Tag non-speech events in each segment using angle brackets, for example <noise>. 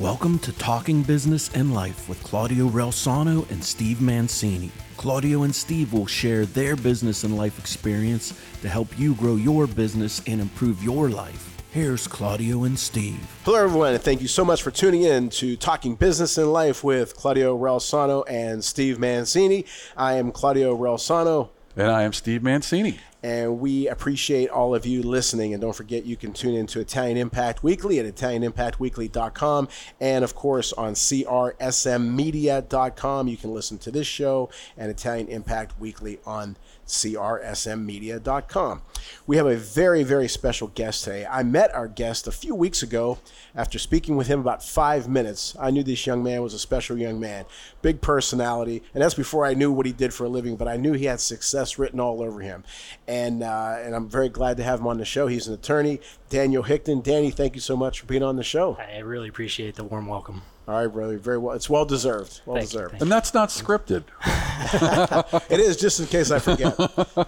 Welcome to Talking Business and Life with Claudio Reilsono and Steve Mancini. Claudio and Steve will share their business and life experience to help you grow your business and improve your life. Here's Claudio and Steve. Hello, everyone, and thank you so much for tuning in to Talking Business and Life with Claudio Reilsono and Steve Mancini. I am Claudio Reilsono. And I am Steve Mancini. And we appreciate all of you listening. And don't forget, you can tune into Italian Impact Weekly at ItalianImpactWeekly.com. And of course, on CRSMmedia.com, you can listen to this show and Italian Impact Weekly on CRSMmedia.com. We have a very, very special guest today. I met our guest a few weeks ago after speaking with him about five minutes. I knew this young man was a special young man, big personality, and that's before I knew what he did for a living, but I knew he had success written all over him. And, uh, and I'm very glad to have him on the show. He's an attorney, Daniel Hickton. Danny, thank you so much for being on the show. I really appreciate the warm welcome. All right, brother. Very well. It's well deserved. Well Thank deserved. thank And that's not scripted. <laughs> <laughs> It is just in case I forget.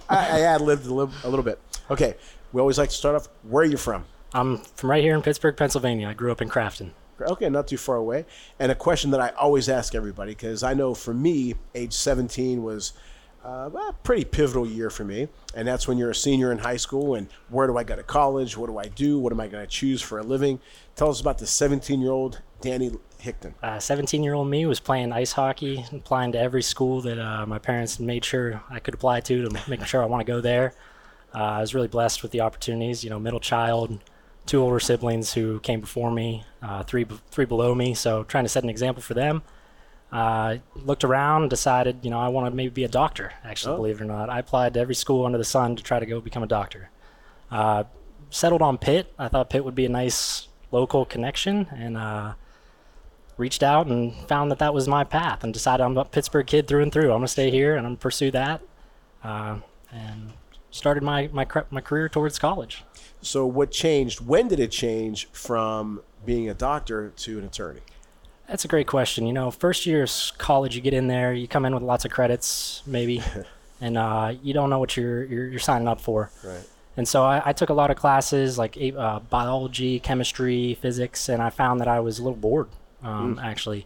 I, I ad libbed a little, a little bit. Okay, we always like to start off. Where are you from? I'm from right here in Pittsburgh, Pennsylvania. I grew up in Crafton. Okay, not too far away. And a question that I always ask everybody because I know for me, age 17 was uh, a pretty pivotal year for me. And that's when you're a senior in high school and where do I go to college? What do I do? What am I going to choose for a living? Tell us about the 17 year old Danny Hickton. 17 year old me was playing ice hockey, applying to every school that uh, my parents made sure I could apply to to make sure I want to go there. Uh, I was really blessed with the opportunities. You know, middle child, two older siblings who came before me, uh, three three below me. So trying to set an example for them. Uh, looked around, decided you know I want to maybe be a doctor. Actually, Oh. believe it or not, I applied to every school under the sun to try to go become a doctor. Uh, settled on Pitt. I thought Pitt would be a nice local connection, and uh, reached out and found that that was my path, and decided I'm a Pittsburgh kid through and through. I'm gonna stay here and I'm gonna pursue that, uh, and started my my my career towards college. So, what changed? When did it change from being a doctor to an attorney? That's a great question. You know, first year of college, you get in there, you come in with lots of credits, maybe, <laughs> and uh, you don't know what you're, you're you're signing up for. Right. And so I, I took a lot of classes like uh, biology, chemistry, physics, and I found that I was a little bored, um, actually.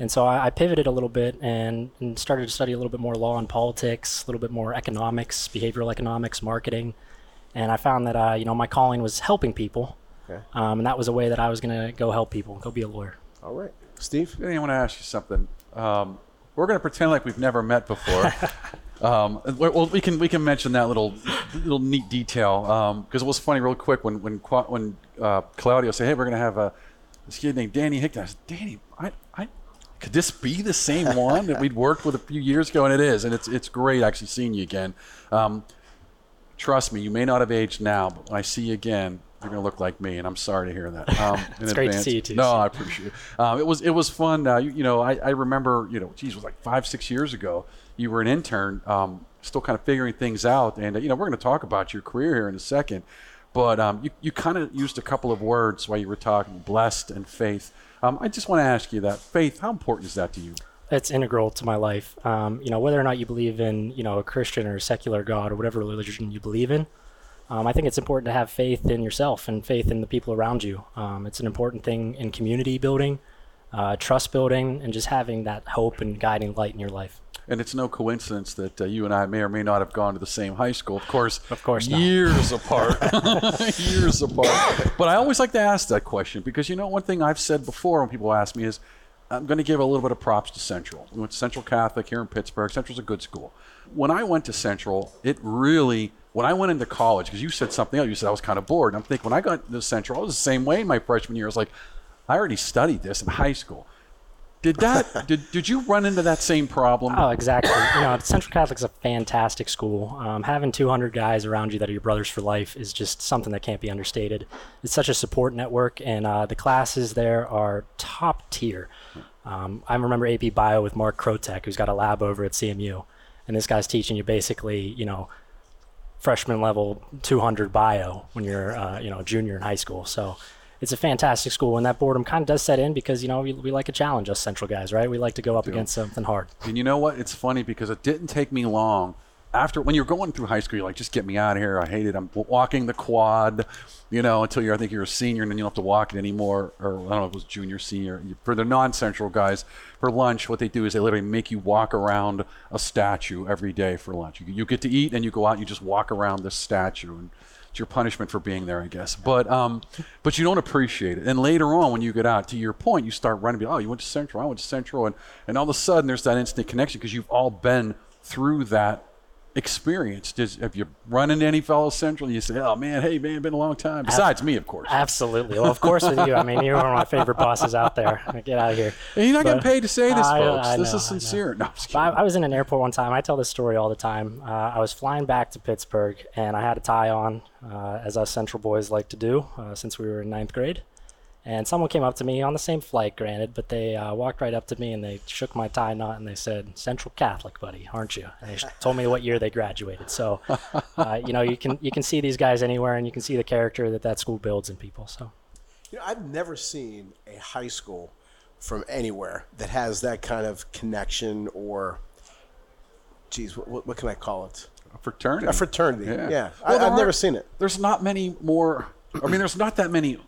And so I, I pivoted a little bit and, and started to study a little bit more law and politics, a little bit more economics, behavioral economics, marketing. And I found that uh, you know my calling was helping people, Okay. um, and that was a way that I was going to go help people, go be a lawyer. All right. Steve? Danny, I want to ask you something. Um, we're going to pretend like we've never met before. <laughs> um, well, we can we can mention that little little neat detail because it was funny real quick when when when uh, Claudio said, "Hey, we're going to have a this kid named Danny Hickton." I said, "Danny, I, I could this be the same one that we'd worked with a few years ago?" And it is, and it's it's great actually seeing you again. Um, trust me, you may not have aged now, but when I see you again, you're going to look like me, and I'm sorry to hear that. Um, <laughs> It's great to see you too, No, I appreciate it. Um, it was it was fun. Uh, you, you know, I, I remember, you know, geez, it was like five six years ago. You were an intern, um, still kind of figuring things out, and uh, you know, we're going to talk about your career here in a second. But um, you you kind of used a couple of words while you were talking, blessed and faith. Um, I just want to ask you that faith. How important is that to you? it's integral to my life. Um, you know, whether or not you believe in, you know, a Christian or a secular God or whatever religion you believe in, um, I think it's important to have faith in yourself and faith in the people around you. Um, it's an important thing in community building, uh, trust building, and just having that hope and guiding light in your life. And it's no coincidence that uh, you and I may or may not have gone to the same high school. Of course, Of course not. years <laughs> apart, <laughs> years apart. But I always like to ask that question because you know one thing I've said before when people ask me is, I'm going to give a little bit of props to Central. We went to Central Catholic here in Pittsburgh. Central's a good school. When I went to Central, it really when I went into college because you said something else. You said I was kind of bored. And I'm thinking when I got to Central, I was the same way in my freshman year. I was like, I already studied this in high school. Did that? <laughs> did Did you run into that same problem? Oh, exactly. you know, Central Catholic's a fantastic school. Um, having 200 guys around you that are your brothers for life is just something that can't be understated. It's such a support network, and uh, the classes there are top tier. Um, I remember AP Bio with Mark Krotek, who's got a lab over at CMU, and this guy's teaching you basically, you know, freshman level 200 bio when you're, uh, you know, junior in high school. So it's a fantastic school, and that boredom kind of does set in because you know we, we like a challenge, us Central guys, right? We like to go up against something hard. And you know what? It's funny because it didn't take me long after when you're going through high school, you're like, just get me out of here. I hate it. I'm walking the quad, you know, until you're I think you're a senior and then you don't have to walk it anymore. Or I don't know if it was junior, senior. For the non-central guys, for lunch, what they do is they literally make you walk around a statue every day for lunch. You, you get to eat and you go out and you just walk around this statue and it's your punishment for being there, I guess. But um, but you don't appreciate it. And later on, when you get out, to your point, you start running. Oh, you went to Central. I went to Central, and and all of a sudden, there's that instant connection because you've all been through that experience. Does have you run into any fellow Central? You say, "Oh man, hey man, been a long time." Besides me, of course. Absolutely. Well, of course with you. I mean, you're one of my favorite bosses out there. Get out of here. And you're not But- getting paid to say this, I- folks. I this know, is sincere. No, I. I was in an airport one time. I tell this story all the time. Uh, I was flying back to Pittsburgh, and I had a tie on, uh, as us Central boys like to do, uh, since we were in ninth grade. And someone came up to me on the same flight, granted, but they uh, walked right up to me and they shook my tie knot and they said, "Central Catholic, buddy, aren't you?" And they told me what year they graduated. So, <laughs> uh, you know, you can you can see these guys anywhere, and you can see the character that that school builds in people. So. You know, I've never seen a high school from anywhere that has that kind of connection or, geez, what, what, what can I call it? A fraternity. A fraternity. Yeah, Well, I, I've never seen it. There's not many more. I mean, there's not that many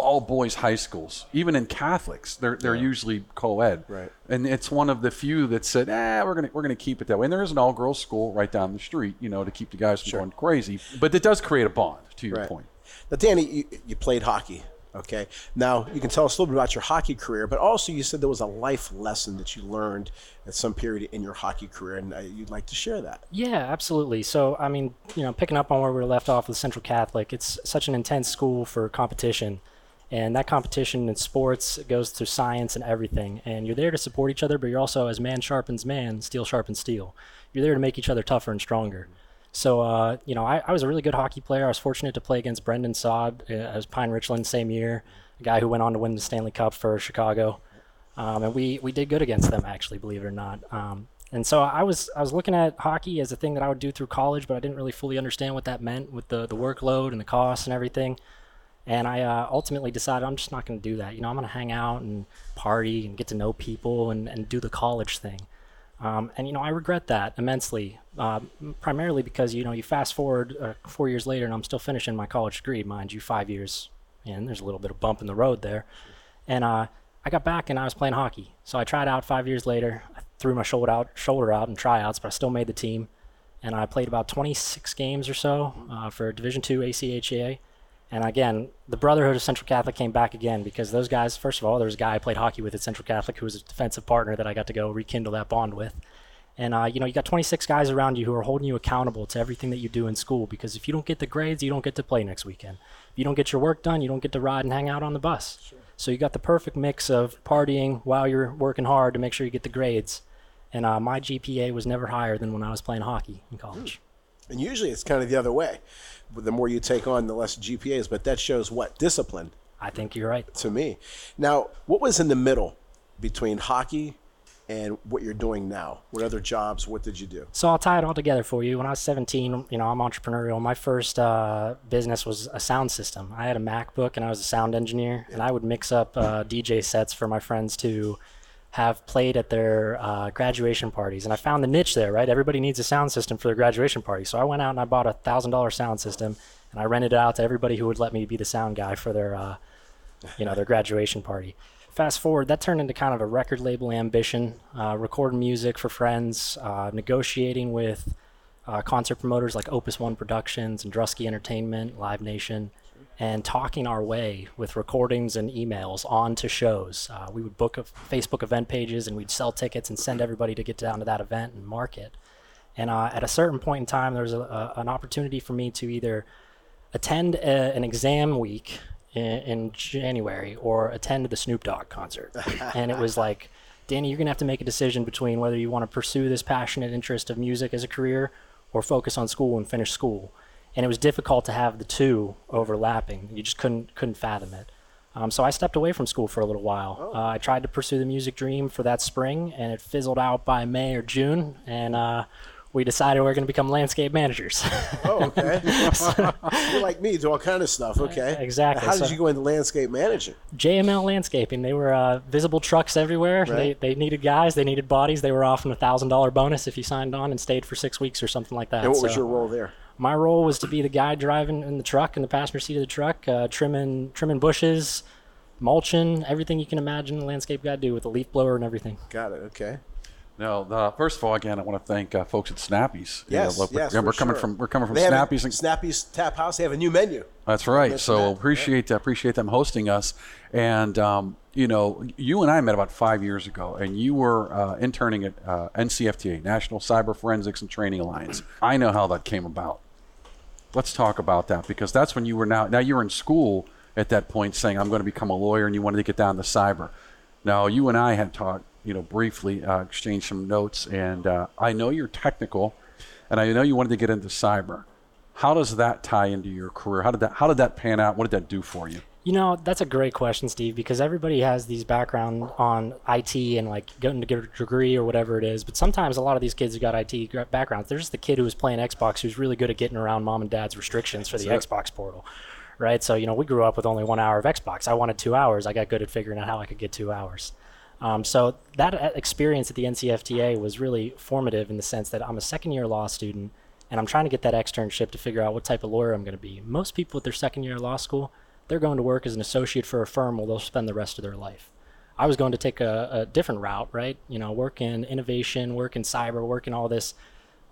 all boys high schools. Even in Catholics, they're they're usually co-ed. Right. And it's one of the few that said, "Ah, we're gonna we're gonna keep it that way." And there is an all girls school right down the street, you know, to keep the guys from going crazy. But it does create a bond. To your Right. point. Now, Danny, you, you played hockey. Okay. Now you can tell us a little bit about your hockey career, but also you said there was a life lesson that you learned at some period in your hockey career, and uh, you'd like to share that. Yeah, absolutely. So, I mean, you know, picking up on where we were left off with Central Catholic, it's such an intense school for competition. And that competition in sports goes through science and everything. And you're there to support each other, but you're also, as man sharpens man, steel sharpens steel. You're there to make each other tougher and stronger. So, uh, you know, I, I was a really good hockey player. I was fortunate to play against Brandon Saad uh, as Pine Richland same year, a guy who went on to win the Stanley Cup for Chicago um, and we we did good against them actually, believe it or not. Um, and so I was I was looking at hockey as a thing that I would do through college, but I didn't really fully understand what that meant with the the workload and the costs and everything. And I uh, ultimately decided I'm just not going to do that. You know, I'm going to hang out and party and get to know people and, and do the college thing. Um, and you know, I regret that immensely, uh, primarily because you know, you fast forward uh, four years later, and I'm still finishing my college degree, mind you, five years in. There's a little bit of bump in the road there, and uh, I got back and I was playing hockey. So I tried out five years later. I threw my shoulder out, shoulder out in tryouts, but I still made the team, and I played about 26 games or so uh, for Division Two ACHA. And again, the Brotherhood of Central Catholic came back again because those guys, first of all, there was a guy I played hockey with at Central Catholic who was a defensive partner that I got to go rekindle that bond with. And, uh, you know, you got 26 guys around you who are holding you accountable to everything that you do in school because if you don't get the grades, you don't get to play next weekend. If you don't get your work done, you don't get to ride and hang out on the bus. So you got the perfect mix of partying while you're working hard to make sure you get the grades. And uh, my GPA was never higher than when I was playing hockey in college. And usually it's kind of the other way. The more you take on, the less GPAs. But that shows what discipline I think you're right. to me. Now, what was in the middle between hockey and what you're doing now? What other jobs? What did you do? So I'll tie it all together for you. When I was 17, you know, I'm entrepreneurial. My first uh, business was a sound system. I had a MacBook and I was a sound engineer, and I would mix up uh, DJ sets for my friends to have played at their uh, graduation parties. And I found the niche there, right? Everybody needs a sound system for their graduation party. So I went out and I bought a thousand dollar sound system, and I rented it out to everybody who would let me be the sound guy for their, uh, you know, their graduation party. Fast forward, that turned into kind of a record label ambition, uh, recording music for friends, uh, negotiating with uh, concert promoters like Opus One Productions and Drusky Entertainment, Live Nation, and talking our way with recordings and emails on to shows. Uh, we would book a Facebook event pages and we'd sell tickets and send everybody to get down to that event and market. And uh, at a certain point in time, there was a, a, an opportunity for me to either attend a, an exam week in, in January or attend the Snoop Dogg concert. <laughs> and it was like, Danny, you're going to have to make a decision between whether you want to pursue this passionate interest of music as a career or focus on school and finish school. And it was difficult to have the two overlapping. You just couldn't couldn't fathom it. Um, so I stepped away from school for a little while. Uh, I tried to pursue the music dream for that spring, and it fizzled out by May or June. And uh, we decided we are going to become landscape managers. <laughs> Oh, okay. <laughs> You're like me, do all kind of stuff. Okay. Exactly, How did you go into landscape managing? JML Landscaping. They were uh, visible trucks everywhere. Right. They, they needed guys. They needed bodies. They were offering a thousand dollar bonus if you signed on and stayed for six weeks or something like that. And what was your role there? My role was to be the guy driving in the truck in the passenger seat of the truck, uh, trimming trimming bushes, mulching, everything you can imagine a landscape guy do with a leaf blower and everything. Got it. Okay. Now, uh, first of all, again, I want to thank uh, folks at Snappy's. You know, Yes. look, yes. we're, we're coming sure. from we're coming from They have a- Snappy's. And, Snappy's Tap House. They have a new menu. That's right. Mention So that, appreciate appreciate them hosting us. And um, you know, you and I met about five years ago, and you were uh, interning at uh, NCFTA, National Cyber Forensics and Training Alliance. I know how that came about. Let's talk about that because that's when you were now now you were in school at that point, saying I'm going to become a lawyer, and you wanted to get down to cyber. Now you and I had talked, you know, briefly, uh, exchanged some notes, and uh, I know you're technical, and I know you wanted to get into cyber. How does that tie into your career? How did that How did that pan out? What did that do for you? You know, that's a great question, Steve, because everybody has these background on IT and like getting to get a degree or whatever it is. But sometimes a lot of these kids who got IT backgrounds, they're just the kid who was playing Xbox who's really good at getting around mom and dad's restrictions for the Xbox portal, right? So, you know, we grew up with only one hour of Xbox. I wanted two hours. I got good at figuring out how I could get two hours. Um, so that uh, experience at the NCFTA was really formative in the sense that I'm a second year law student and I'm trying to get that externship to figure out what type of lawyer I'm going to be. Most people at their second year of law school, they're going to work as an associate for a firm where they'll spend the rest of their life. I was going to take a, a different route, right? You know, work in innovation, work in cyber, work in all this,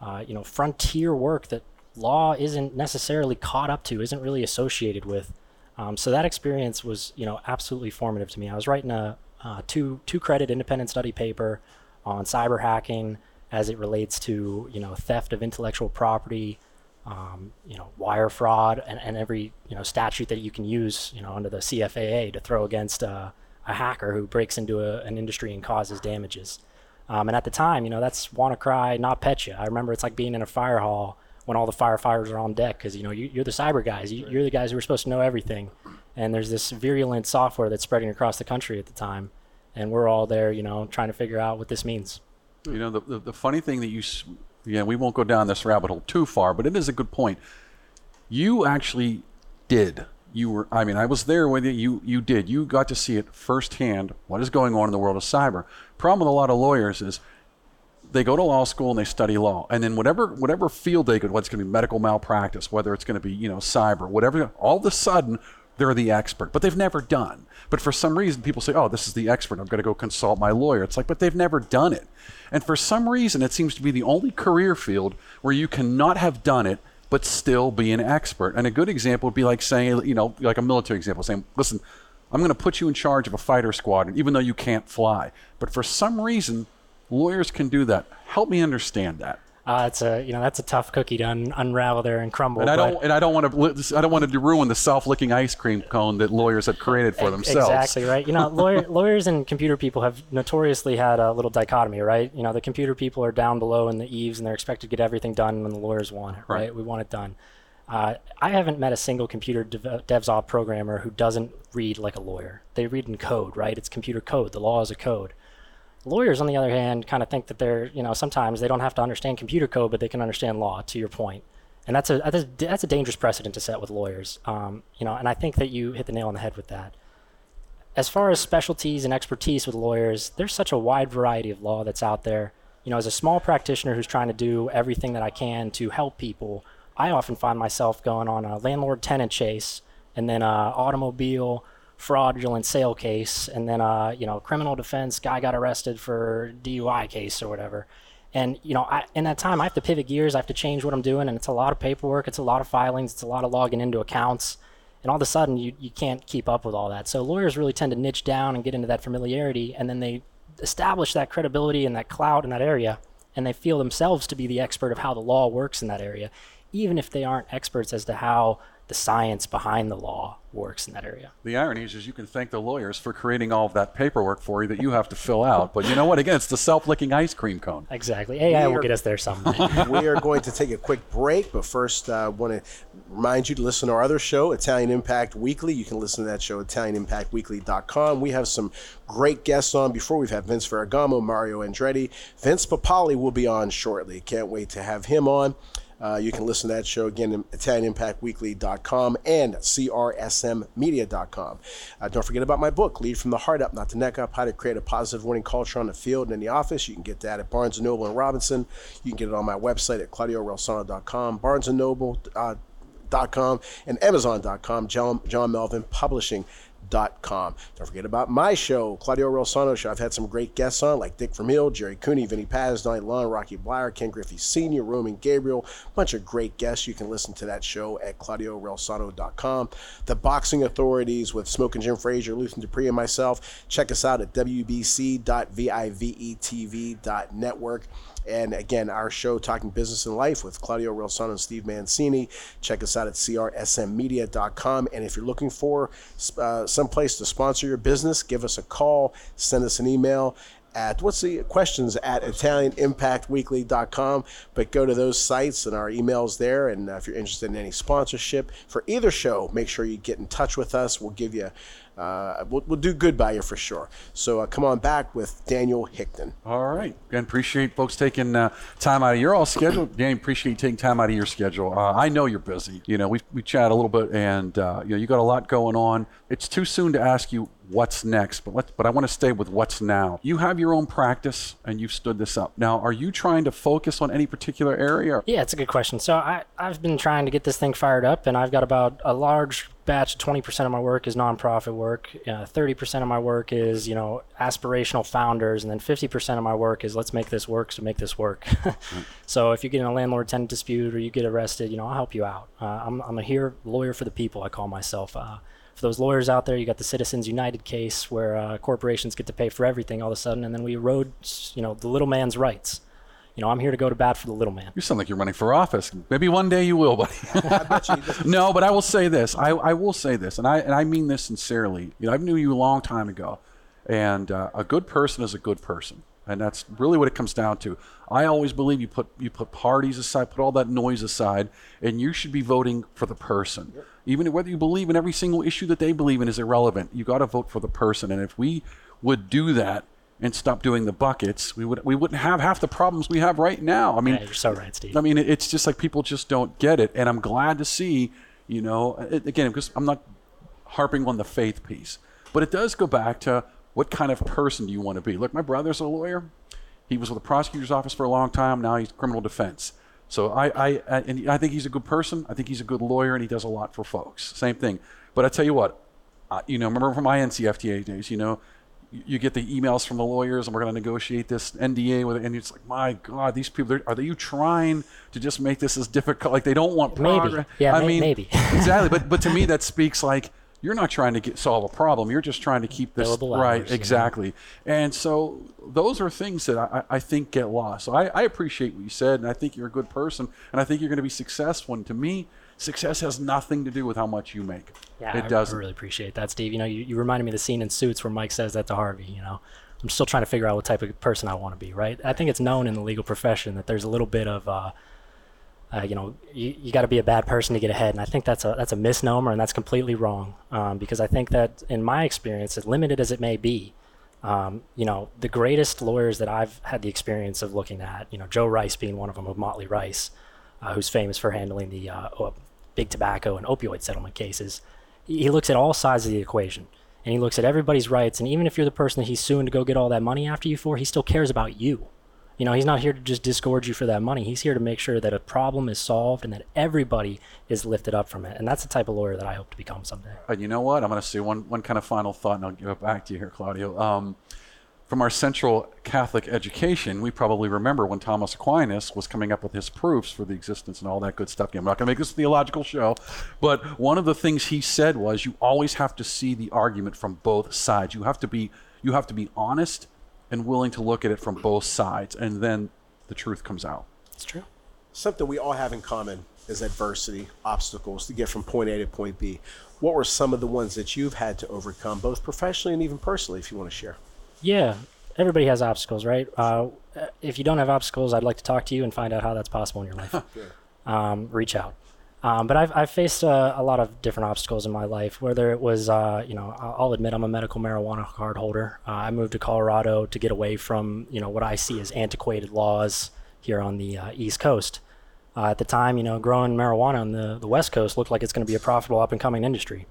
uh, you know, frontier work that law isn't necessarily caught up to, isn't really associated with. Um, so that experience was, you know, absolutely formative to me. I was writing a uh, two two credit independent study paper on cyber hacking as it relates to, you know, theft of intellectual property, um, you know, wire fraud, and, and every you know statute that you can use, you know, under the CFAA to throw against uh, a hacker who breaks into a, an industry and causes damages. Um, and at the time, you know, that's WannaCry, NotPetya. I remember it's like being in a fire hall when all the firefighters are on deck because you know you, you're the cyber guys. You, You're the guys who are supposed to know everything. And there's this virulent software that's spreading across the country at the time, and we're all there, you know, trying to figure out what this means. You know, the, the, the funny thing that you, yeah, we won't go down this rabbit hole too far, but it is a good point. You actually did. You were, I mean, I was there with you. You, you did. You got to see it firsthand what is going on in the world of cyber. Problem with a lot of lawyers is they go to law school and they study law, and then whatever whatever field they go, what's going to be medical malpractice, whether it's going to be you know cyber, whatever. All of a sudden, they're the expert, but they've never done. But for some reason, people say, "Oh, this is the expert. I'm going to go consult my lawyer." It's like, but they've never done it, and for some reason, it seems to be the only career field where you cannot have done it but still be an expert. And a good example would be like saying, you know, like a military example, saying, "Listen, I'm going to put you in charge of a fighter squadron, even though you can't fly." But for some reason, lawyers can do that. Help me understand that. Uh, it's a you know that's a tough cookie to un- unravel there and crumble. And I don't, and I don't want to, I don't want to ruin the self-licking ice cream cone that lawyers have created for themselves. Exactly right. You know, <laughs> lawyer, lawyers and computer people have notoriously had a little dichotomy, right? You know, the computer people are down below in the eaves and they're expected to get everything done when the lawyers want it, right? Right. We want it done. Uh, I haven't met a single computer dev- devs op programmer who doesn't read like a lawyer. They read in code, right? It's computer code. The law is a code. Lawyers, on the other hand, kind of think that they're, you know, sometimes they don't have to understand computer code, but they can understand law. To your point, and that's a that's a, that's a dangerous precedent to set with lawyers. Um, you know, and I think that you hit the nail on the head with that as far as specialties and expertise with lawyers, there's such a wide variety of law that's out there. You know, as a small practitioner who's trying to do everything that I can to help people, I often find myself going on a landlord tenant chase and then a automobile fraudulent sale case and then a you know criminal defense guy got arrested for DUI case or whatever. And you know, I, in that time, I have to pivot gears. I have to change what I'm doing, and it's a lot of paperwork. It's a lot of filings. It's a lot of logging into accounts and all of a sudden you, you can't keep up with all that. So lawyers really tend to niche down and get into that familiarity, and then they establish that credibility and that clout in that area, and they feel themselves to be the expert of how the law works in that area, even if they aren't experts as to how the science behind the law works in that area. The irony is, is you can thank the lawyers for creating all of that paperwork for you that you have to fill out. But you know what? Again, it's the self-licking ice cream cone. Exactly. AI We will are- get us there someday. <laughs> we are going to take a quick break, but first, I uh, want to remind you to listen to our other show, Italian Impact Weekly. You can listen to that show ItalianImpactWeekly.com. We have some great guests on before. We've had Vince Ferragamo, Mario Andretti. Vince Papale will be on shortly. Can't wait to have him on. Uh, you can listen to that show again at ItalianImpactWeekly.com and CRSMmedia.com. Uh, don't forget about my book, Lead from the Heart Up, Not the Neck Up, How to Create a Positive Winning Culture on the Field and in the Office. You can get that at Barnes & Noble and Robinson. You can get it on my website at ClaudioReilsono.com, Barnes & uh, and amazon.com john, john melvin publishing Com. Don't forget about my show, Claudio Reilsono Show. I've had some great guests on, like Dick Vermeil, Gerry Cooney, Vinny Paz, Donnie Lon, Rocky Bleier, Ken Griffey Sr., Roman Gabriel, bunch of great guests. You can listen to that show at ClaudioReilsono.com. The Boxing Authorities with Smoke and Jim Frazier, Luther Dupree, and myself. Check us out at WBC.VIVETV.network. And again, our show, Talking Business and Life with Claudio Reilsono and Steve Mancini. Check us out at CRSMmedia.com. And if you're looking for uh, some place to sponsor your business, give us a call, send us an email at what's the questions at italianimpactweekly.com but go to those sites and our emails there and if you're interested in any sponsorship for either show make sure you get in touch with us we'll give you uh, we'll, we'll do good by you for sure so uh, come on back with daniel hickton All right. Again, appreciate folks taking uh, time out of your all schedule. Danny, appreciate you taking time out of your schedule. Uh, I know you're busy. You know, we we chat a little bit, and uh, you know, you got a lot going on. It's too soon to ask you what's next, but let, but I want to stay with what's now. You have your own practice, and you've stood this up. Now, are you trying to focus on any particular area? Yeah, it's a good question. So I, I've been trying to get this thing fired up, and I've got about a large batch. Twenty percent of my work is nonprofit work. Uh, Thirty percent of my work is you know aspirational founders, and then fifty percent of my work is let's make this work to make this work. <laughs> so if you get in a landlord-tenant dispute or you get arrested, you know I'll help you out. Uh, I'm I'm a here lawyer for the people. I call myself. Uh, for those lawyers out there, you got the Citizens United case where uh, corporations get to pay for everything all of a sudden, and then we erode, you know, the little man's rights. You know, I'm here to go to bat for the little man. You sound like you're running for office. Maybe one day you will, buddy. <laughs> <laughs> no, but I will say this. I, I will say this, and I and I mean this sincerely. You know, I knew you a long time ago, and uh, a good person is a good person, and that's really what it comes down to. I always believe you put you put parties aside, put all that noise aside, and you should be voting for the person. Even whether you believe in every single issue that they believe in is irrelevant. You got to vote for the person, and if we would do that and stop doing the buckets, we would we wouldn't have half the problems we have right now. I mean, Yeah, you're so right, Steve. I mean, it's just like people just don't get it, and I'm glad to see, you know, it, again because I'm not harping on the faith piece, but it does go back to what kind of person do you want to be. Look, my brother's a lawyer. He was with the prosecutor's office for a long time. Now he's criminal defense. So I, I, I and I think he's a good person. I think he's a good lawyer, and he does a lot for folks. Same thing. But I tell you what, uh, you know, remember from my NCFTA days, you know, you, get the emails from the lawyers, and we're going to negotiate this NDA with, it, and it's like, my God, these people are, are they you trying to just make this as difficult? Like they don't want progress. Maybe. Yeah, I may- mean, maybe. <laughs> <laughs> exactly. But but to me, that speaks like you're not trying to get, solve a problem. You're just trying to keep this Billable right. hours, you know? exactly. And so those are things that I, I think get lost. So I, I appreciate what you said, and I think you're a good person, and I think you're going to be successful. And to me, success has nothing to do with how much you make. Yeah, it I, doesn't. I really appreciate that, Steve. You know, you, you reminded me of the scene in Suits where Mike says that to Harvey. You know, I'm still trying to figure out what type of person I want to be. Right? I think it's known in the legal profession that there's a little bit of, uh, uh, you know, you, you got to be a bad person to get ahead, and I think that's a that's a misnomer, and that's completely wrong. Um, because I think that, in my experience, as limited as it may be, um, you know, the greatest lawyers that I've had the experience of looking at, you know, Joe Rice being one of them, of Motley Rice, uh, who's famous for handling the uh, big tobacco and opioid settlement cases. He looks at all sides of the equation, and he looks at everybody's rights. And even if you're the person that he's suing to go get all that money after you for, he still cares about you. You know, he's not here to just disgorge you for that money. He's here to make sure that a problem is solved and that everybody is lifted up from it. And that's the type of lawyer that I hope to become someday. And you know what? I'm going to say one, one kind of final thought, and I'll give it back to you here, Claudio. Um, from our central Catholic education, we probably remember when Thomas Aquinas was coming up with his proofs for the existence and all that good stuff. I'm not going to make this a theological show, but one of the things he said was you always have to see the argument from both sides. You have to be you have to be honest and willing to look at it from both sides, and then the truth comes out. It's true. something we all have in common is adversity, obstacles to get from point A to point B. What were some of the ones that you've had to overcome, both professionally and even personally, if you want to share? Yeah, everybody has obstacles, right? Uh, if you don't have obstacles, I'd like to talk to you and find out how that's possible in your life. <laughs> um, reach out. Um, but I've, I've faced uh, a lot of different obstacles in my life, whether it was, uh, you know, I'll admit I'm a medical marijuana card holder. Uh, I moved to Colorado to get away from, you know, what I see as antiquated laws here on the uh, East Coast. Uh, at the time, you know, growing marijuana on the, the West Coast looked like it's going to be a profitable up and coming industry.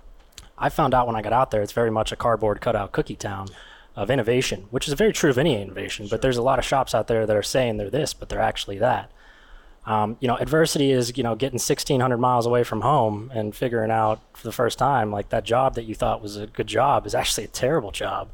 I found out when I got out there, it's very much a cardboard cutout cookie town of innovation, which is very true of any innovation. But there's a lot of shops out there that are saying they're this, but they're actually that. Um, you know, adversity is you know getting 1,600 miles away from home and figuring out for the first time like that job that you thought was a good job is <laughs> actually a terrible job,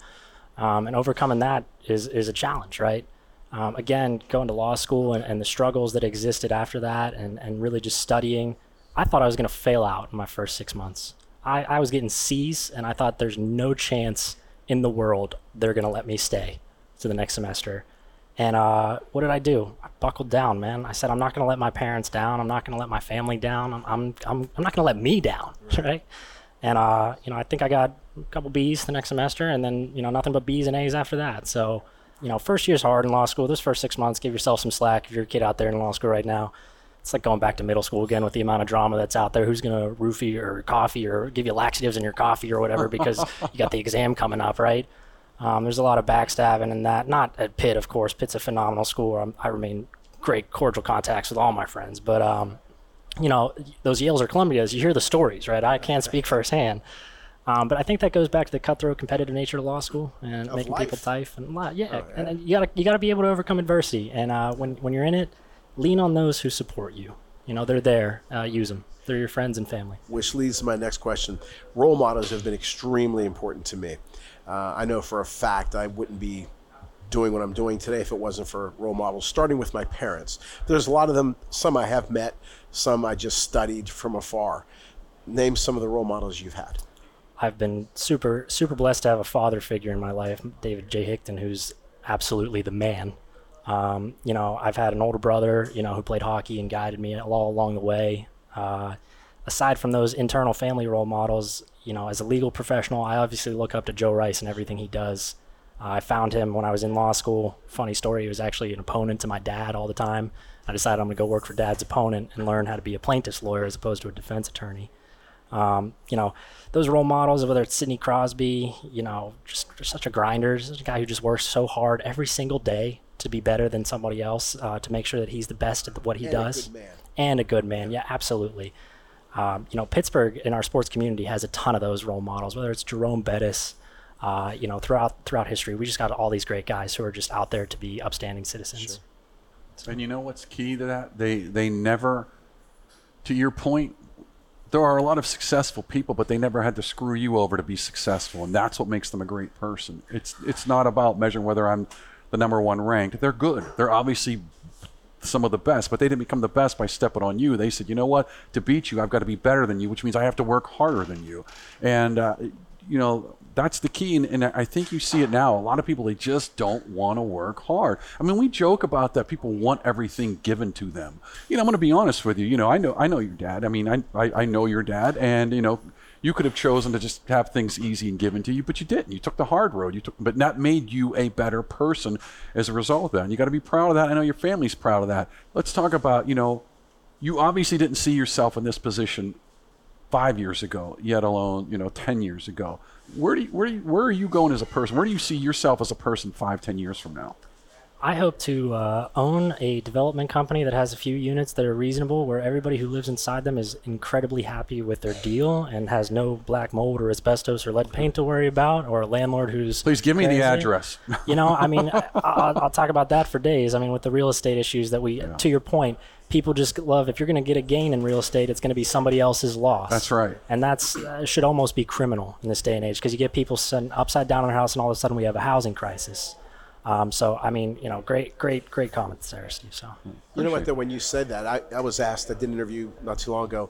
um, and overcoming that is is a challenge, right? Um, again, going to law school and, and the struggles that existed after that, and and really just studying. I thought I was going to fail out in my first six months. I, I was getting C's, and I thought there's no chance in the world they're going to let me stay to the next semester. And uh, what did I do? I buckled down, man. I said, I'm not going to let my parents down. I'm not going to let my family down. I'm, I'm, I'm, I'm not going to let me down, <laughs> right? And, uh, you know, I think I got a couple B's the next semester and then, you know, nothing but B's and A's after that. So, you know, first year's hard in law school. Those first six months, give yourself some slack if you're a kid out there in law school right now. It's like going back to middle school again with the amount of drama that's out there. Who's going to roofie or coffee or give you laxatives in your coffee or whatever because <laughs> you got the exam coming up, right? Um, there's a lot of backstabbing and that. Not at Pitt, of course. Pitt's a phenomenal school. I'm, i remain great cordial contacts with all my friends. But um, you know, those Yales or Columbias, you hear the stories, right? I can't speak firsthand. Um, but I think that goes back to the cutthroat, competitive nature of law school and Of making life. people tough and li- yeah, Oh, yeah. and, and you gotta you gotta be able to overcome adversity. And uh, when when you're in it, lean on those who support you. You know, they're there. Uh, use them. They're your friends and family. which leads to my next question. Role models have been extremely important to me. Uh, I know for a fact I wouldn't be doing what I'm doing today if it wasn't for role models, starting with my parents. There's a lot of them, some I have met, some I just studied from afar. Name some of the role models you've had. I've been super super blessed to have a father figure in my life, David J. Hickton, who's absolutely the man. Um, you know, I've had an older brother, you know, who played hockey and guided me all along the way. Uh, aside from those internal family role models, you know, as a legal professional, I obviously look up to Joe Rice and everything he does. Uh, I found him when I was in law school. Funny story, he was actually an opponent to my dad all the time. I decided I'm going to go work for dad's opponent and learn how to be a plaintiff's lawyer as opposed to a defense attorney. Um, you know, those role models, whether it's Sidney Crosby, you know, just, just such a grinder, such a guy who just works so hard every single day to be better than somebody else, uh, to make sure that he's the best at what he And a does. good man. And a good man, yeah, absolutely. Um, you know, Pittsburgh in our sports community has a ton of those role models, whether it's Jerome Bettis, uh, you know, throughout throughout history, we just got all these great guys who are just out there to be upstanding citizens. And you know what's key to that? They they never, to your point, there are a lot of successful people, but they never had to screw you over to be successful, and that's what makes them a great person. It's it's not about measuring whether I'm the number one ranked. They're good. They're obviously some of the best, but they didn't become the best by stepping on you. They said, you know what? To beat you, I've got to be better than you, which means I have to work harder than you. And uh, you know that's the key. And, and I think you see it now. A lot of people they just don't want to work hard. I mean, we joke about that. People want everything given to them. You know, I'm going to be honest with you. You know, I know I know your dad. I mean, I I, I know your dad, and you know. You could have chosen to just have things easy and given to you, but you didn't. You took the hard road. You took, but that made you a better person as a result of that. And you got to be proud of that. I know your family's proud of that. Let's talk about, you know, you obviously didn't see yourself in this position five years ago, yet alone, you know, ten years ago. Where do you, where do you, where are you going as a person? Where do you see yourself as a person five, ten years from now? I hope to uh, own a development company that has a few units that are reasonable, where everybody who lives inside them is incredibly happy with their deal and has no black mold or asbestos or lead paint to worry about, or a landlord who's Please give me the address. <laughs> You know, I mean, <laughs> I, I'll, I'll talk about that for days. I mean, with the real estate issues that we, to your point, people just love. If you're going to get a gain in real estate, it's going to be somebody else's loss. That's right. And that's uh, should almost be criminal in this day and age because you get people sitting upside down in their house, and all of a sudden we have a housing crisis. Um, so, I mean, you know, great, great, great comments there, Steve. So, You know what, though, when you said that, I, I was asked, I did an interview not too long ago,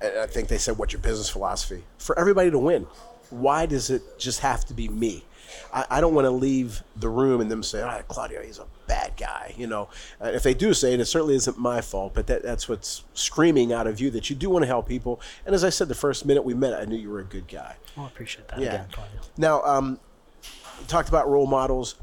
and I think they said, What's your business philosophy? For everybody to win. why does it just have to be me? I, I don't want to leave the room and them say, "All right, Claudio, he's a bad guy." You know, uh, if they do say it, it certainly isn't my fault. But that, that's what's screaming out of you that you do want to help people. And as I said, the first minute we met, I knew you were a good guy. Well, I appreciate that Yeah. again, Claudio. Now, um, talked about role models.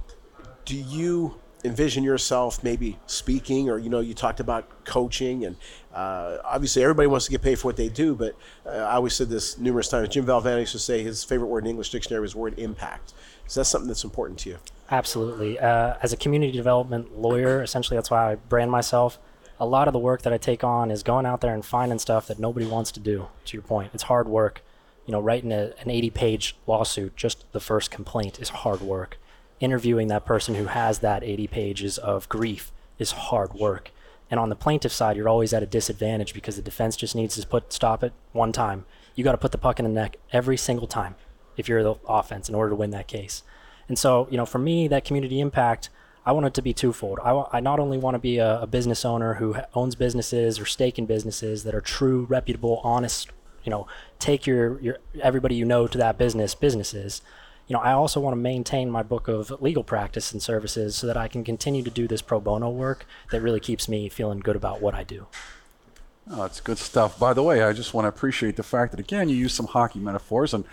Do you envision yourself maybe speaking, or you know, you talked about coaching, and uh, obviously everybody wants to get paid for what they do. But uh, I always said this numerous times. Jim Valvano used to say his favorite word in English dictionary was word impact. Is that something that's important to you? Absolutely. Uh, as a community development lawyer, essentially that's why I brand myself. A lot of the work that I take on is going out there and finding stuff that nobody wants to do. To your point, it's hard work. You know, writing a, an 80-page lawsuit, just the first complaint is hard work. Interviewing that person who has that 80 pages of grief is hard work. And on the plaintiff side, you're always at a disadvantage because the defense just needs to put stop it one time. You got to put the puck in the neck every single time if you're the offense in order to win that case. And so, you know, for me, that community impact, I want it to be twofold. I, I not only want to be a, a business owner who owns businesses or stake in businesses that are true, reputable, honest, you know, take your, your everybody you know to that business businesses. You know, I also want to maintain my book of legal practice and services so that I can continue to do this pro bono work that really keeps me feeling good about what I do. Oh, it's good stuff. By the way, I just want to appreciate the fact that again you use some hockey metaphors, and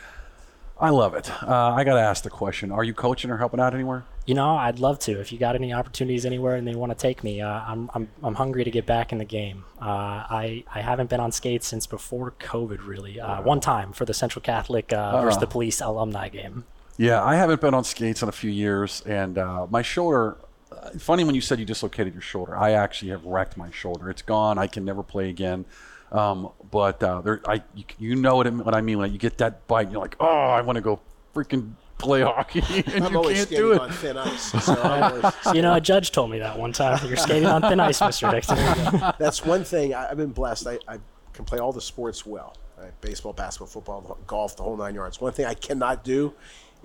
I love it. Uh, I got to ask the question: Are you coaching or helping out anywhere? You know, I'd love to. If you got any opportunities anywhere and they want to take me, uh, I'm, I'm, I'm hungry to get back in the game. Uh, I, I haven't been on skates since before COVID, really. Uh, one time for the Central Catholic uh, versus the police alumni game. Yeah, I haven't been on skates in a few years, and uh, my shoulder. Uh, funny when you said you dislocated your shoulder. I actually have wrecked my shoulder. It's gone. I can never play again. Um, but uh, there, I, you, you know what, it, what I mean when you get that bite. And you're like, oh, I want to go freaking play hockey, <laughs> and I'm you always can't skating do it. on thin ice. So <laughs> always- You know, a judge told me that one time. You're skating on thin ice, Mr. Dixon. <laughs> that's one thing I, I've been blessed. I, I can play all the sports well. Right? Baseball, basketball, football, golf, the whole nine yards. One thing I cannot do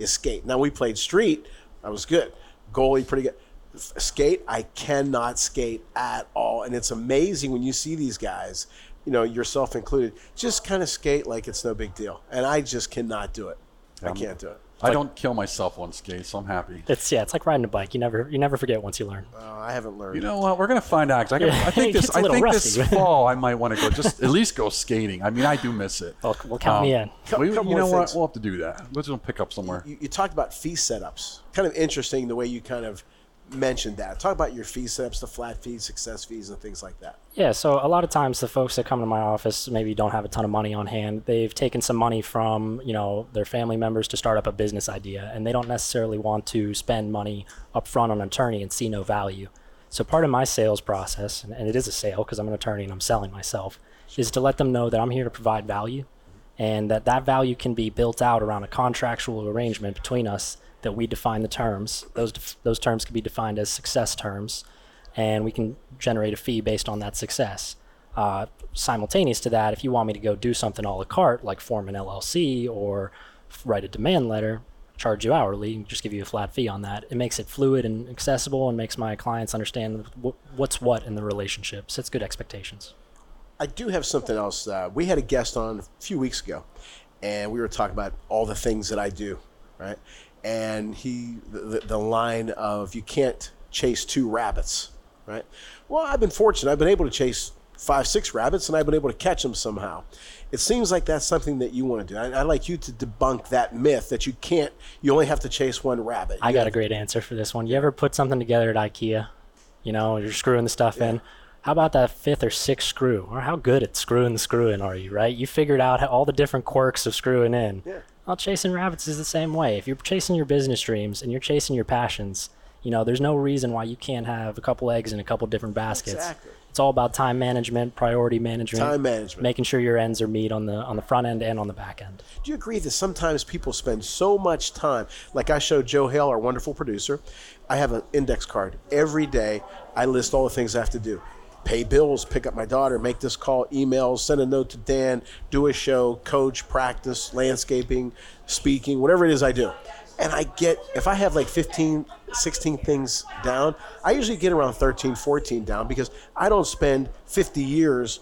skate. Now we played street. I was good. Goalie, pretty good. Skate, I cannot skate at all. And it's amazing when you see these guys, you know, yourself included, just kind of skate like it's no big deal. And I just cannot do it. I can't do it. I don't kill myself once, skates, so I'm happy. It's yeah, it's like riding a bike. You never you never forget once you learn. Uh, I haven't learned. You know what? We're gonna find out. 'cause I, gotta- Yeah, I think <laughs> this. gets a I little think this <laughs> fall I might want to go. Just at least go skating. I mean, I do miss it. Well, well count me Um, in. We, Couple you know more what? things. We'll have to do that. Let's just pick up somewhere. you, you talked about fee setups. Kind of interesting the way you kind of mentioned that. Talk about your fee setups, the flat fees, success fees, and things like that. Yeah, so a lot of times the folks that come to my office maybe don't have a ton of money on hand. They've taken some money from, you know, their family members to start up a business idea and they don't necessarily want to spend money up front on an attorney and see no value. So part of my sales process, and, and it is a sale because I'm an attorney and I'm selling myself, is to let them know that I'm here to provide value and that that value can be built out around a contractual arrangement between us that we define the terms. Those def- those terms can be defined as success terms, and we can generate a fee based on that success. Uh, simultaneous to that, if you want me to go do something a la carte, like form an LLC or write a demand letter, charge you hourly, and just give you a flat fee on that. It makes it fluid and accessible, and makes my clients understand wh- what's what in the relationship. Sets good expectations. I do have something else. Uh, we had a guest on a few weeks ago, and we were talking about all the things that I do, right? And he, the, the- line of you can't chase two rabbits, right? Well, I've been fortunate. I've been able to chase five, six rabbits, and I've been able to catch them somehow. It seems like that's something that you want to do. I, I'd like you to debunk that myth that you can't. You only have to chase one rabbit. I You got a great answer for this one. You ever put something together at IKEA? You know, you're screwing the stuff in. How about that fifth or sixth screw? Or how good at screwing the screw in are you, right? You figured out how, all the different quirks of screwing in. Yeah. Well, chasing rabbits is the same way. If you're chasing your business dreams and you're chasing your passions, you know, there's no reason why you can't have a couple eggs in a couple different baskets. Exactly. It's all about time management, priority management, Time management. making sure your ends are meet on the on the front end and on the back end. Do you agree that sometimes people spend so much time? Like I showed Joe Hale, our wonderful producer, I have an index card. Every day I list all the things I have to do pay bills, pick up my daughter, make this call, emails, send a note to Dan, do a show, coach, practice, landscaping, speaking, whatever it is I do. And I get, if I have like 15, 16 things down, I usually get around 13, 14 down because I don't spend 50 years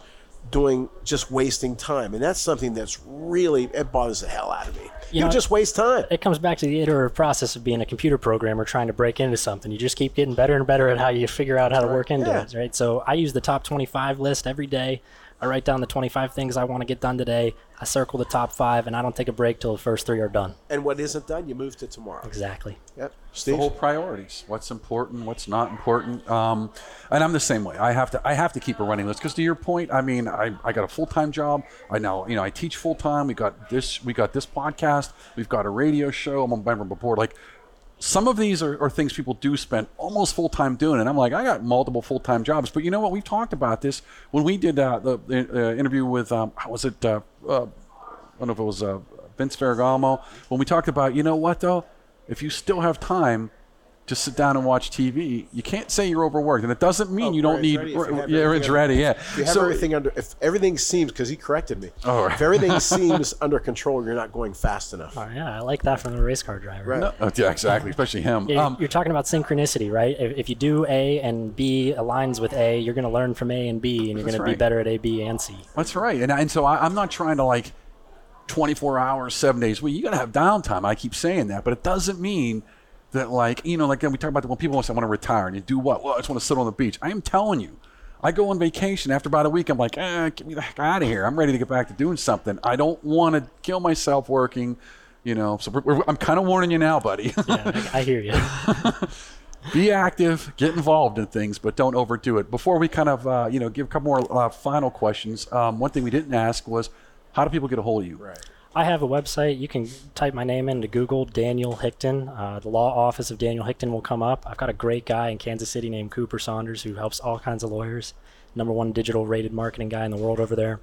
doing just wasting time. And that's something that's really, it bothers the hell out of me. You know, just waste time. it comes back to the iterative process of being a computer programmer trying to break into something. You just keep getting better and better at how you figure out how to work into Yeah. it, right? So I use the top 25 list every day. I write down the 25 things I want to get done today. I circle the top five, and I don't take a break till the first three are done. And what isn't done, you move to tomorrow. Exactly. Yep. the whole priorities. What's important? What's not important? Um, and I'm the same way. I have to. I have to keep a running list because to your point, I mean, I, I got a full time job. I now you know I teach full time. We got this. We got this podcast. We've got a radio show. I'm a member of a board. Like some of these are, are things people do spend almost full time doing, and I'm like, I got multiple full time jobs. But you know what? We've talked about this when we did uh, the, uh, interview with um, how was it? Uh, uh, I don't know if it was uh, Vince Ferragamo. When we talked about, you know what though, if you still have time to sit down and watch TV, you can't say you're overworked, and it doesn't mean Oh, you don't need. ready if you yeah, everything ready. Yeah. If you have So- everything under, if everything seems, because he corrected me, Oh, right. if everything <laughs> seems under control, you're not going fast enough. Oh, yeah, I like that from the race car driver. Right. No, oh, yeah, exactly. Especially him. Yeah, Um, you're talking about synchronicity, right? If, if you do A and B aligns with A, you're going to learn from A and B, and you're That's going to be better at A, B, and C. That's right. And, and so I, I'm not trying to like 24 hours, seven days. Well, you got to have downtime. I keep saying that, but it doesn't mean that like, you know, like we talk about the, when people say, I want to retire and you do what? Well, I just want to sit on the beach. I am telling you, I go on vacation after about a week. I'm like, eh, get me the heck out of here. I'm ready to get back to doing something. I don't want to kill myself working, you know. So we're, we're, I'm kind of warning you now, buddy. <laughs> Yeah, I, I hear you. <laughs> be active, get involved in things, but don't overdo it. Before we kind of, uh, you know, give a couple more uh, final questions, um, one thing we didn't ask was, how do people get a hold of you? Right. I have a website. You can type my name into Google, Daniel Hickton. Uh, the law office of Daniel Hickton will come up. I've got a great guy in Kansas City named Cooper Saunders who helps all kinds of lawyers. Number one digital rated marketing guy in the world over there.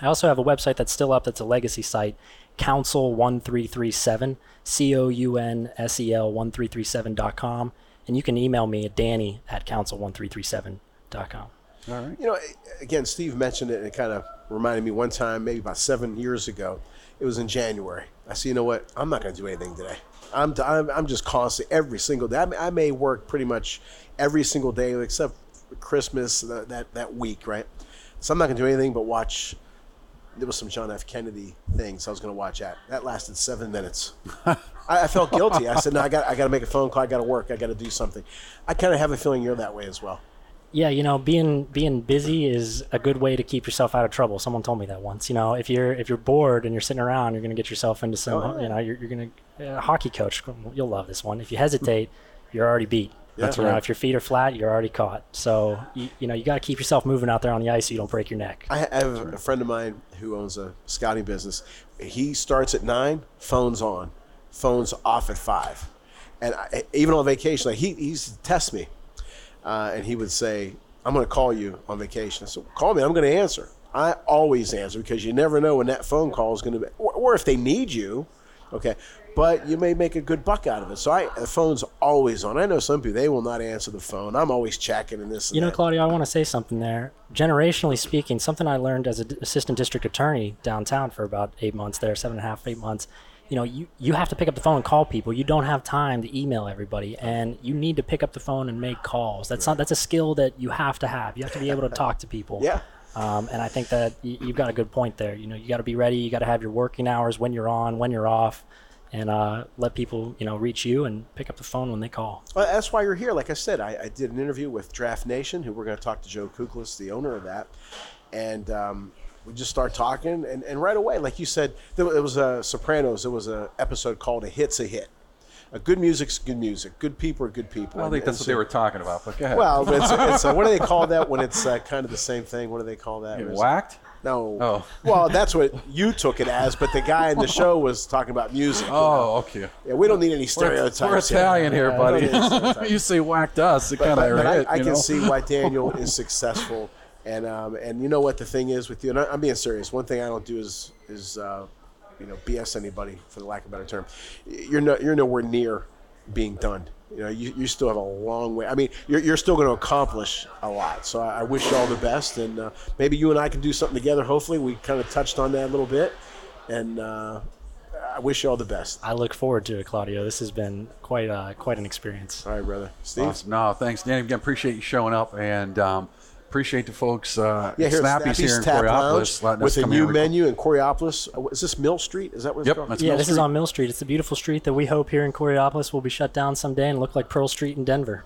I also have a website that's still up that's a legacy site, Counsel1337, C O U N S E L 1337.com. And you can email me at danny at counsel1337.com. All right. You know, again, Steve mentioned it, and it kind of reminded me one time, maybe about seven years ago. It was in January. I said, you know what? I'm not going to do anything today. I'm, I'm, I'm just constant every single day. I may, I may work pretty much every single day except Christmas that, that, that week, right? So I'm not going to do anything but watch. There was some John F. Kennedy things I was going to watch at. That lasted seven minutes. I, I felt guilty. I said, no, I got, I got to make a phone call. I got to work. I got to do something. I kind of have a feeling you're that way as well. Yeah, you know, being being busy is a good way to keep yourself out of trouble. Someone told me that once. You know, if you're if you're bored and you're sitting around, you're going to get yourself into some. Oh, yeah. You know, you're, you're going to. A uh, hockey coach, you'll love this one. If you hesitate, you're already beat. Yeah, That's You know, right. if your feet are flat, you're already caught. So you, you know you got to keep yourself moving out there on the ice so you don't break your neck. I I have a friend of mine who owns a scouting business. He starts at nine, phones on, phones off at five, and I, even on vacation, like he he's test me, uh, and he would say, "I'm going to call you on vacation." So call me. I'm going to answer. I always answer because you never know when that phone call is going to be, or, or if they need you. Okay, but you may make a good buck out of it. So I, the phone's always on. I know some people they will not answer the phone. I'm always checking and this. And You know, that. Claudio, I want to say something there. Generationally speaking, something I learned as an assistant district attorney downtown for about eight months there, seven and a half, eight months. You know, you, you have to pick up the phone and call people. You don't have time to email everybody, and you need to pick up the phone and make calls. That's not that's a skill that you have to have. You have to be able to talk to people. <laughs> Yeah. Um, and I think that y- you've got a good point there. You know, you got to be ready. You got to have your working hours when you're on, when you're off, and uh, let people you know reach you and pick up the phone when they call. Well, that's why you're here. Like I said, I, I did an interview with Draft Nation, who we're going to talk to Joe Kuklis, the owner of that, and um, we just start talking, and, and right away, like you said, there, it was a Sopranos. There was an episode called "A Hit's a Hit." A good music's good music. Good people are good people. I don't And- think that's and what they were talking about, but go ahead. Well, it's, it's uh what do they call that when it's uh, kind of the same thing? What do they call that? It- whacked? No. Oh. Well, that's what you took it as, but the guy in the show was talking about music. you know. Oh, okay. Yeah, we don't need any We're, stereotypes. we're Italian here, Yeah, buddy. we don't need stereotypes. <laughs> you say whacked us, it kind of but I, I can know? see why Daniel <laughs> is successful, and um, and you know what the thing is with you, and I, I'm being serious. One thing I don't do is is uh, you know BS anybody for the lack of a better term. You're no, you're nowhere near being done. You know, you, you still have a long way. I mean, you're, you're still going to accomplish a lot. So I, I wish you all the best, and uh, maybe you and I can do something together. Hopefully, we kind of touched on that a little bit, and uh, I wish you all the best. I look forward to it, Claudio. This has been quite uh, quite an experience. All right, brother. Steve. Awesome. No, thanks, Danny. Again, appreciate you showing up. And um, appreciate the folks. Uh, Yeah, here Snappy's Snappy's here in Tap Coraopolis. Lounge with a new here and menu in Coraopolis. Is this Mill Street? Is that what it's Yep, called? that's Yeah, Mill this is on Mill Street. It's a beautiful street that we hope here in Coraopolis will be shut down someday and look like Pearl Street in Denver.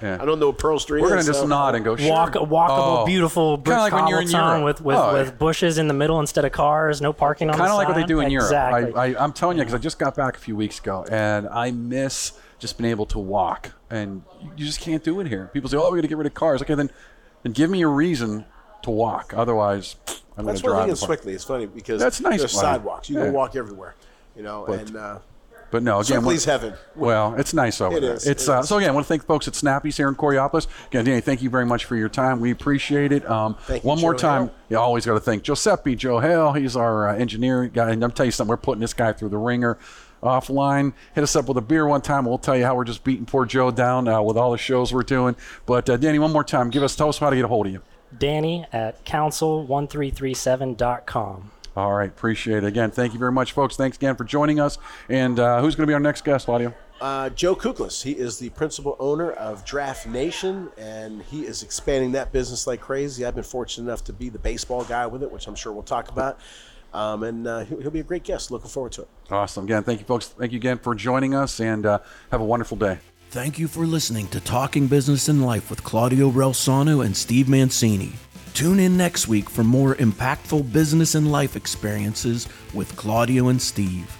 Yeah. <laughs> I don't know what Pearl Street We're is. gonna just so- nod and go. Sure. Walk, walkable, Oh. beautiful brick Kinda like when you're in cobblestone Europe. with with, Oh, with bushes in the middle instead of cars, no parking on kind the of like what they do in exactly. Europe. I, I, I'm telling you, because I just got back a few weeks ago, and I miss just being able to walk, and you- you just can't do it here. People say, "Oh, we're gonna get rid of cars." Okay, then, then give me a reason to walk. Otherwise, I'm gonna drive. thing in the car. Sewickley. It's funny because That's nice, There's sidewalks. You Yeah. can walk everywhere. You know, But- and uh, But no, again, Sewickley's what- heaven. Well, it's nice over It there. is, It's it uh, is. so again. I want to thank folks at Snappy's here in Coraopolis. Again, Danny, thank you very much for your time. We appreciate it. Um, Thank you, one more Joe time, Hale. you always got to thank Giuseppe Joe Hale. He's our uh, engineer guy, and I'm telling you something. We're putting this guy through the ringer. Offline, hit us up with a beer one time. We'll tell you how we're just beating poor Joe down uh, with all the shows we're doing. But uh, Danny, one more time, give us tell us how to get a hold of you. Danny at counsel1337.com. All right, appreciate it. Again, thank you very much, folks. Thanks again for joining us. And uh, who's going to be our next guest, Claudio? uh, Joe Kuklis. He is the principal owner of Draft Nation, and he is expanding that business like crazy. I've been fortunate enough to be the baseball guy with it, which I'm sure we'll talk about. Um, and uh, he'll, he'll be a great guest. Looking forward to it. Awesome. Again, thank you, folks. Thank you again for joining us, and uh, have a wonderful day. Thank you for listening to Talking Business and Life with Claudio Reilsono and Steve Mancini. Tune in next week for more impactful business and life experiences with Claudio and Steve.